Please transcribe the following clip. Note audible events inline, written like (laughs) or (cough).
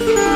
Yeah. (laughs)